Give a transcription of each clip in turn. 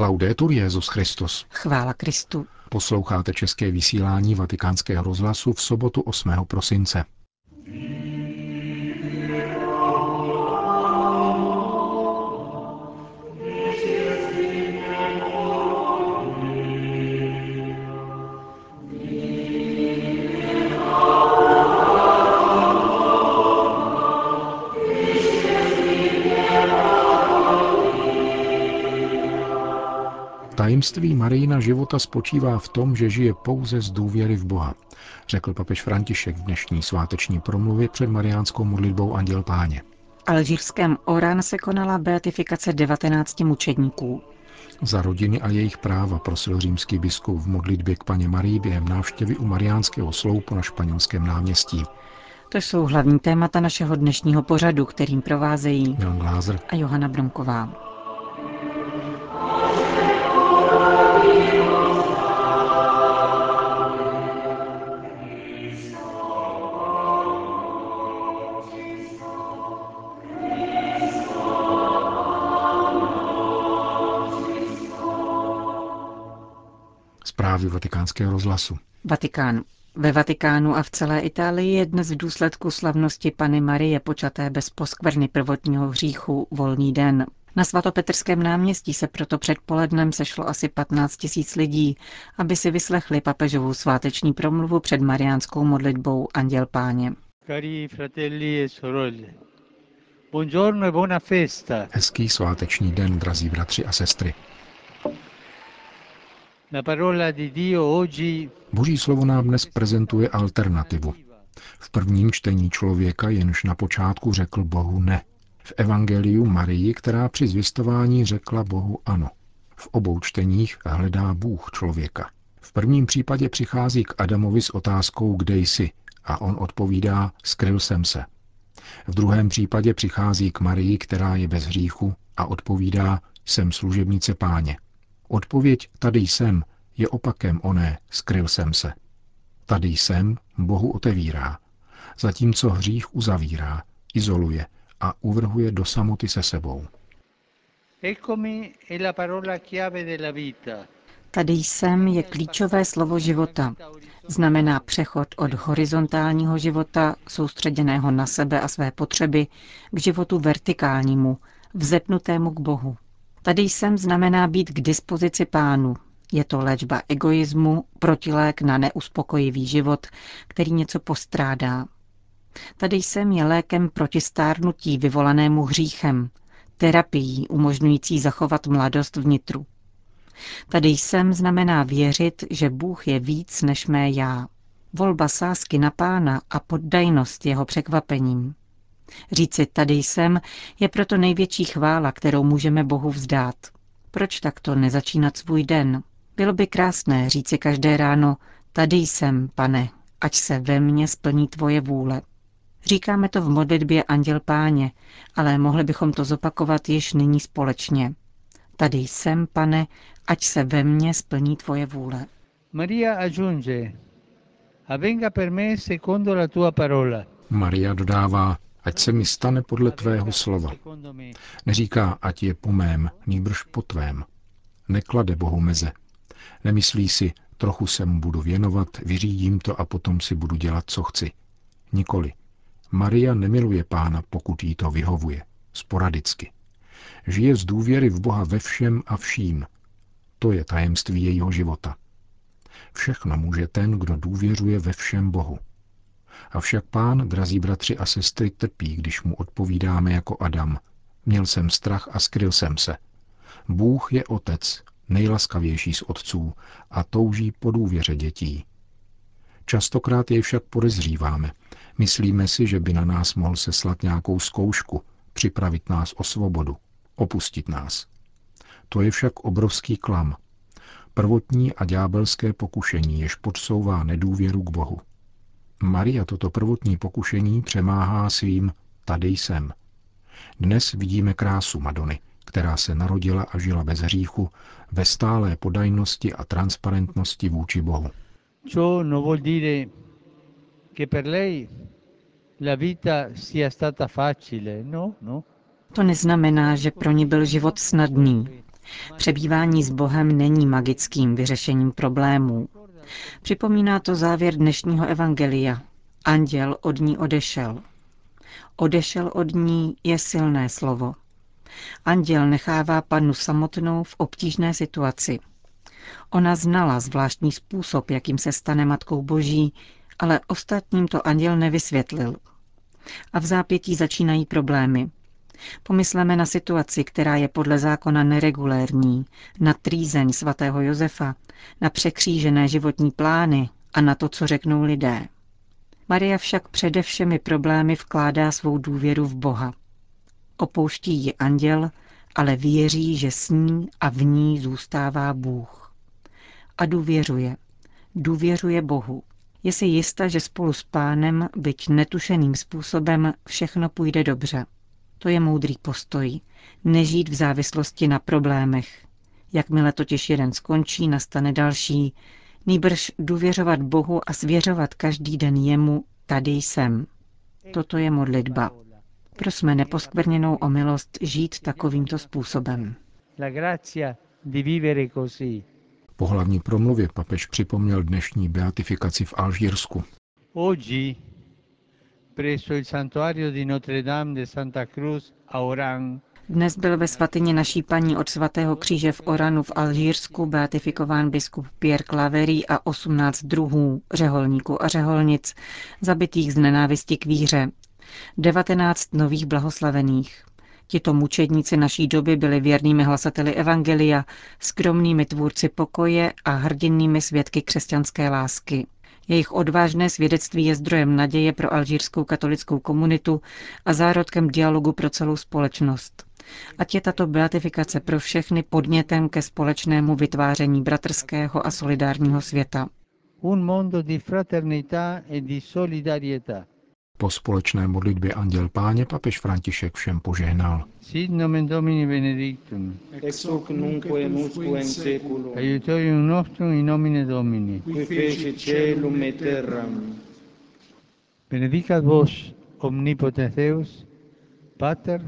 Laudetur Jezus Christus. Chvála Kristu. Posloucháte české vysílání Vatikánského rozhlasu v sobotu 8. prosince. Tajemství Marijina života spočívá v tom, že žije pouze z důvěry v Boha, řekl papež František v dnešní sváteční promluvě před mariánskou modlitbou Anděl Páně. Alžírském Oran se konala beatifikace 19 mučedníků. Za rodiny a jejich práva prosil římský biskup v modlitbě k paně Marii během návštěvy u mariánského sloupu na španělském náměstí. To jsou hlavní témata našeho dnešního pořadu, kterým provázejí Jan Glázer a Johana Bromková. Zprávy vatikánského rozhlasu. Vatikán. Ve Vatikánu a v celé Itálii je dnes v důsledku slavnosti Pany Marie počaté bez poskvrny prvotního hříchu volný den. Na svatopetrském náměstí se proto předpolednem sešlo asi 15 tisíc lidí, aby si vyslechli papežovou sváteční promluvu před mariánskou modlitbou Anděl Páně. Cari fratelli e sorelle, buongiorno e buona festa. Hezký sváteční den, drazí bratři a sestry. La parola di Dio oggi Boží slovo nám dnes prezentuje alternativu. V prvním čtení člověka, jenž na počátku řekl Bohu ne. V evangeliu Marii, která při zvěstování řekla Bohu ano. V obou čteních hledá Bůh člověka. V prvním případě přichází k Adamovi s otázkou, kde jsi, a on odpovídá, skryl jsem se. V druhém případě přichází k Marii, která je bez hříchu, a odpovídá, jsem služebnice páně. Odpověď tady jsem je opakem oné, skryl jsem se. Tady jsem Bohu otevírá, zatímco hřích uzavírá, izoluje a uvrhuje do samoty se sebou. eccomi è la parola chiave della vita. Tady jsem je klíčové slovo života. Znamená přechod od horizontálního života, soustředěného na sebe a své potřeby, k životu vertikálnímu, vzepnutému k Bohu. Tady jsem znamená být k dispozici pánu. Je to léčba egoismu, protilék na neuspokojivý život, který něco postrádá. Tady jsem je lékem proti stárnutí vyvolanému hříchem, terapií umožňující zachovat mladost vnitru. Tady jsem znamená věřit, že Bůh je víc než mé já. Volba sásky na pána a poddajnost jeho překvapením. Říci tady jsem je proto největší chvála, kterou můžeme Bohu vzdát. Proč takto nezačínat svůj den? Bylo by krásné říci každé ráno, tady jsem, pane, ať se ve mně splní tvoje vůle. Říkáme to v modlitbě Anděl Páně, ale mohli bychom to zopakovat již nyní společně. Tady jsem, pane, ať se ve mně splní tvoje vůle. Maria aggiunge, avvenga per me secondo la tua parola. Maria dodává, ať se mi stane podle tvého slova. Neříká, ať je po mém, nýbrž po tvém. Neklade Bohu meze. Nemyslí si, trochu se mu budu věnovat, vyřídím to a potom si budu dělat, co chci. Nikoli. Maria nemiluje pána, pokud jí to vyhovuje. Sporadicky. Žije z důvěry v Boha ve všem a vším. To je tajemství jejího života. Všechno může ten, kdo důvěřuje ve všem Bohu. Avšak pán, drazí bratři a sestry, trpí, když mu odpovídáme jako Adam. Měl jsem strach a skryl jsem se. Bůh je otec, nejlaskavější z otců a touží po důvěře dětí. Častokrát jej však podezříváme. Myslíme si, že by na nás mohl seslat nějakou zkoušku, připravit nás o svobodu, opustit nás. To je však obrovský klam. Prvotní a ďábelské pokušení, jež podsouvá nedůvěru k Bohu. Maria toto prvotní pokušení přemáhá svým tady jsem. Dnes vidíme krásu Madony, která se narodila a žila bez hříchu ve stálé podajnosti a transparentnosti vůči Bohu. Ciò non vuol dire che per lei la vita sia stata facile, no, no. To neznamená, že pro ní byl život snadný. Přebývání s Bohem není magickým vyřešením problémů. Připomíná to závěr dnešního evangelia. Anděl od ní odešel. Odešel od ní je silné slovo. Anděl nechává panu samotnou v obtížné situaci. Ona znala zvláštní způsob, jakým se stane matkou boží, ale ostatním to anděl nevysvětlil. A v zápětí začínají problémy. Pomysleme na situaci, která je podle zákona neregulérní, na trýzeň svatého Josefa, na překřížené životní plány a na to, co řeknou lidé. Maria však přede všemi problémy vkládá svou důvěru v Boha. Opouští ji anděl, ale věří, že s ní a v ní zůstává Bůh. A důvěřuje. Důvěřuje Bohu. Je si jista, že spolu s pánem, byť netušeným způsobem, všechno půjde dobře. To je moudrý postoj. Nežít v závislosti na problémech. Jakmile totiž jeden skončí, nastane další. Nýbrž důvěřovat Bohu a svěřovat každý den jemu, tady jsem. Toto je modlitba. Prosme neposkvrněnou o milost žít takovýmto způsobem. Po hlavní promluvě papež připomněl dnešní beatifikaci v Alžírsku. Dnes byl ve svatyni naší paní od svatého kříže v Oranu v Alžírsku beatifikován biskup Pierre Claverí a 18 druhů, řeholníků a řeholnic, zabitých z nenávisti k víře. 19 nových blahoslavených. Tito mučedníci naší doby byli věrnými hlasateli Evangelia, skromnými tvůrci pokoje a hrdinnými svědky křesťanské lásky. Jejich odvážné svědectví je zdrojem naděje pro alžírskou katolickou komunitu a zárodkem dialogu pro celou společnost. Ať je tato beatifikace pro všechny podnětem ke společnému vytváření bratrského a solidárního světa. Un mondo di fraternità e di solidarietà po společné modlitbě Anděl Páně papež František všem požehnal. Sit nomen Domini benedictum. Ex hoc nunque in in seculum. Aiutorium nostrum in nomine Domini. Qui fece celum et terram. Benedicat vos omnipotens Deus, Pater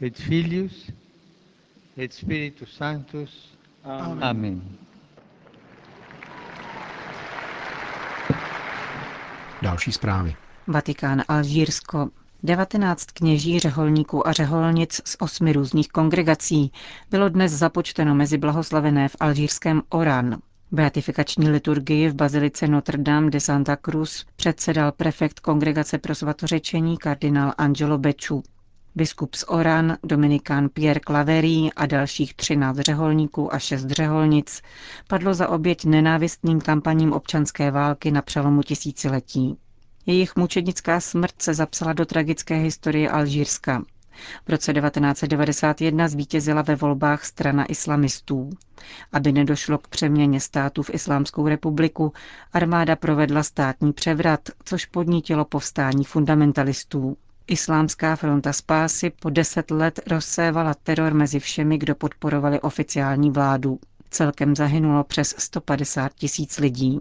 et Filius et Spiritus Sanctus. Amen. Amen. Další zprávy. Vatikán Alžírsko. 19 kněží, řeholníků a řeholnic z osmi různých kongregací bylo dnes započteno mezi blahoslavené v alžírském Oran. Beatifikační liturgii v bazilice Notre Dame de Santa Cruz předsedal prefekt Kongregace pro svatořečení kardinál Angelo Beču. Biskup z Oran, dominikán Pierre Claverí a dalších 13 řeholníků a 6 řeholnic padlo za oběť nenávistným kampaním občanské války na přelomu tisíciletí. Jejich mučednická smrt se zapsala do tragické historie Alžírska. V roce 1991 zvítězila ve volbách strana islamistů. Aby nedošlo k přeměně státu v Islámskou republiku, armáda provedla státní převrat, což podnítilo povstání fundamentalistů. Islámská fronta spásy po deset let rozsévala teror mezi všemi, kdo podporovali oficiální vládu. Celkem zahynulo přes 150 tisíc lidí.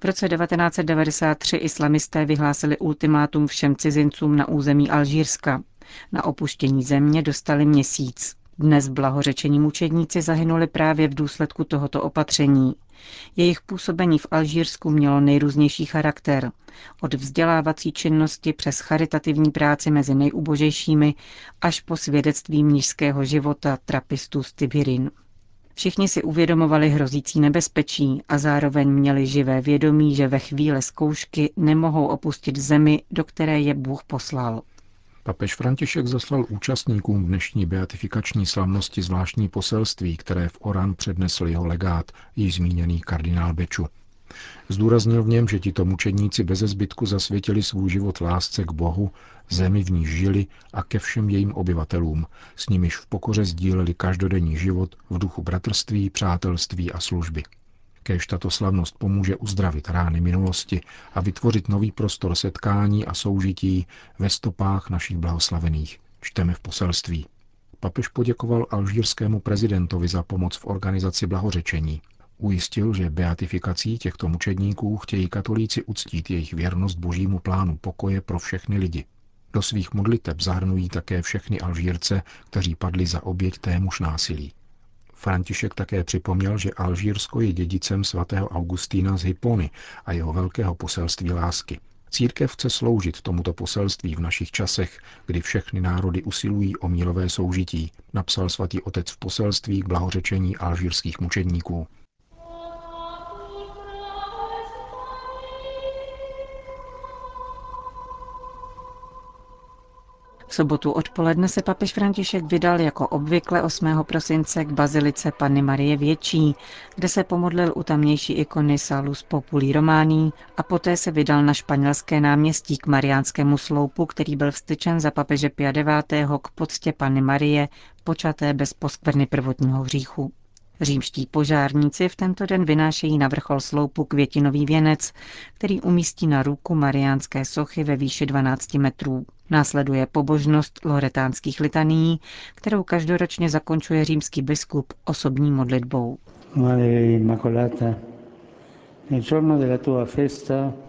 V roce 1993 islamisté vyhlásili ultimátum všem cizincům na území Alžírska. Na opuštění země dostali měsíc. Dnes blahořečení mučedníci zahynuli právě v důsledku tohoto opatření. Jejich působení v Alžírsku mělo nejrůznější charakter. Od vzdělávací činnosti přes charitativní práci mezi nejubožejšími až po svědectví mnižského života trapistů z Tibirin. Všichni si uvědomovali hrozící nebezpečí a zároveň měli živé vědomí, že ve chvíli zkoušky nemohou opustit zemi, do které je Bůh poslal. Papež František zaslal účastníkům dnešní beatifikační slavnosti zvláštní poselství, které v Oran přednesl jeho legát, již zmíněný kardinál Beču. Zdůraznil v něm, že tito mučedníci bez zbytku zasvětili svůj život lásce k Bohu, zemi v ní žili a ke všem jejím obyvatelům, s nimiž v pokoře sdíleli každodenní život v duchu bratrství, přátelství a služby. Kéž tato slavnost pomůže uzdravit rány minulosti a vytvořit nový prostor setkání a soužití ve stopách našich blahoslavených, čteme v poselství. Papež poděkoval alžírskému prezidentovi za pomoc v organizaci blahořečení. Ujistil, že beatifikací těchto mučedníků chtějí katolíci uctít jejich věrnost božímu plánu pokoje pro všechny lidi. Do svých modliteb zahrnují také všechny Alžírce, kteří padli za oběť témuž násilí. František také připomněl, že Alžírsko je dědicem svatého Augustína z Hippony a jeho velkého poselství lásky. Církev chce sloužit tomuto poselství v našich časech, kdy všechny národy usilují o mírové soužití, napsal svatý otec v poselství k blahořečení alžírských mučedníků. V sobotu odpoledne se papež František vydal jako obvykle 8. prosince k bazilice Panny Marie Větší, kde se pomodlil u tamnější ikony Salus Populi Romání a poté se vydal na španělské náměstí k Mariánskému sloupu, který byl vstyčen za papeže Pia IX. k poctě Panny Marie, počaté bez poskvrny prvotního hříchu. Římští požárníci v tento den vynášejí na vrchol sloupu květinový věnec, který umístí na ruku mariánské sochy ve výši 12 metrů. Následuje pobožnost loretánských litanií, kterou každoročně zakončuje římský biskup osobní modlitbou.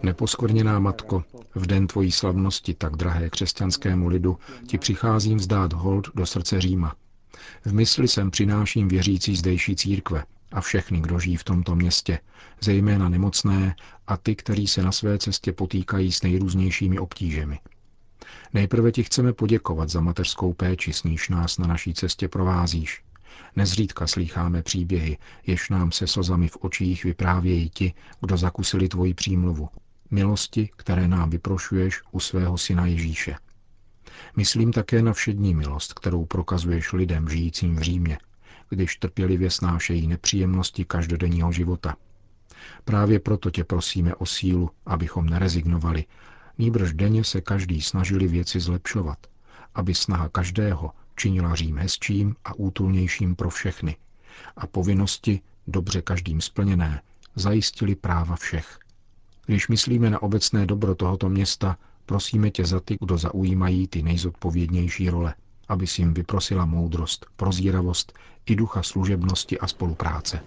Neposkvrněná matko, v den tvojí slavnosti tak drahé křesťanskému lidu ti přicházím vzdát hold do srdce Říma. V mysli sem přináším věřící zdejší církve a všechny, kdo žijí v tomto městě, zejména nemocné a ty, kteří se na své cestě potýkají s nejrůznějšími obtížemi. Nejprve ti chceme poděkovat za mateřskou péči, s níž nás na naší cestě provázíš. Nezřídka slýcháme příběhy, jež nám se slzami v očích vyprávějí ti, kdo zakusili tvoji přímluvu. Milosti, které nám vyprošuješ u svého syna Ježíše. Myslím také na všední milost, kterou prokazuješ lidem žijícím v Římě, když trpělivě snášejí nepříjemnosti každodenního života. Právě proto tě prosíme o sílu, abychom nerezignovali, nýbrž denně se každý snažili věci zlepšovat, aby snaha každého činila Řím hezčím a útulnějším pro všechny a povinnosti, dobře každým splněné, zajistili práva všech. Když myslíme na obecné dobro tohoto města, prosíme tě za ty, kdo zaujímají ty nejzodpovědnější role, aby si jim vyprosila moudrost, prozíravost i ducha služebnosti a spolupráce.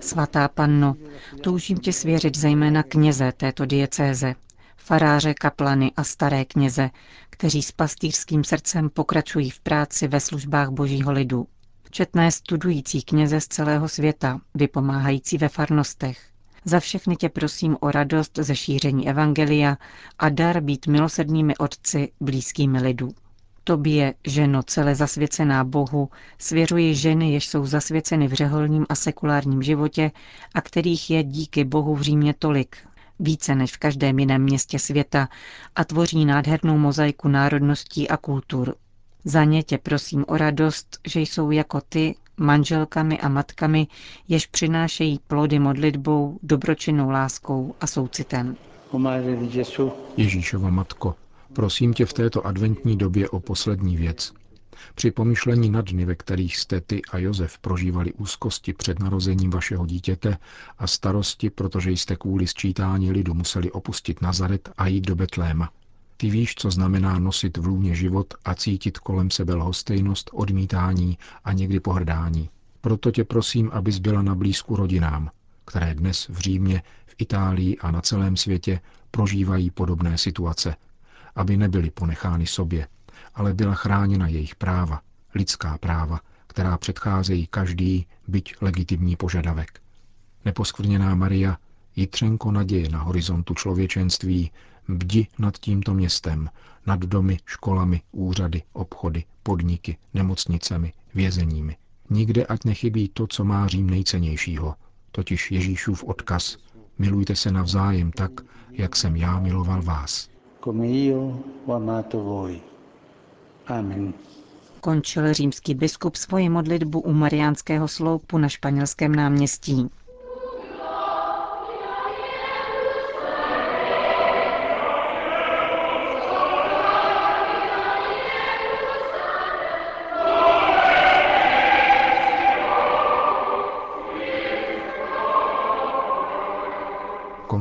Svatá panno, toužím tě svěřit zejména kněze této diecéze, faráře, kaplany a staré kněze, kteří s pastýřským srdcem pokračují v práci ve službách božího lidu. Četné studující kněze z celého světa, vypomáhající ve farnostech. Za všechny tě prosím o radost ze šíření evangelia a dar být milosednými otci blízkými lidu. Tobě, ženo celé zasvěcená Bohu, svěřuji ženy, jež jsou zasvěceny v řeholním a sekulárním životě a kterých je díky Bohu v Římě tolik, více než v každém jiném městě světa a tvoří nádhernou mozaiku národností a kultur. Za ně tě prosím o radost, že jsou jako ty manželkami a matkami, jež přinášejí plody modlitbou, dobročinnou láskou a soucitem. Ježíšova matko, prosím tě v této adventní době o poslední věc. Při pomyšlení na dny, ve kterých jste ty a Josef prožívali úzkosti před narozením vašeho dítěte a starosti, protože jste kvůli sčítání lidu museli opustit Nazaret a jít do Betléma. Ty víš, co znamená nosit v lůně život a cítit kolem sebe lhostejnost, odmítání a někdy pohrdání. Proto tě prosím, abys byla na blízku rodinám, které dnes v Římě, v Itálii a na celém světě prožívají podobné situace, aby nebyly ponechány sobě, ale byla chráněna jejich práva, lidská práva, která předcházejí každý, byť legitimní požadavek. Neposkvrněná Maria, jitřenko naděje na horizontu člověčenství, bdi nad tímto městem, nad domy, školami, úřady, obchody, podniky, nemocnicemi, vězeními. Nikde ať nechybí to, co má Řím nejcennějšího, totiž Ježíšův odkaz. Milujte se navzájem tak, jak jsem já miloval vás. Amen. Končil římský biskup svoji modlitbu u Mariánského sloupu na španělském náměstí.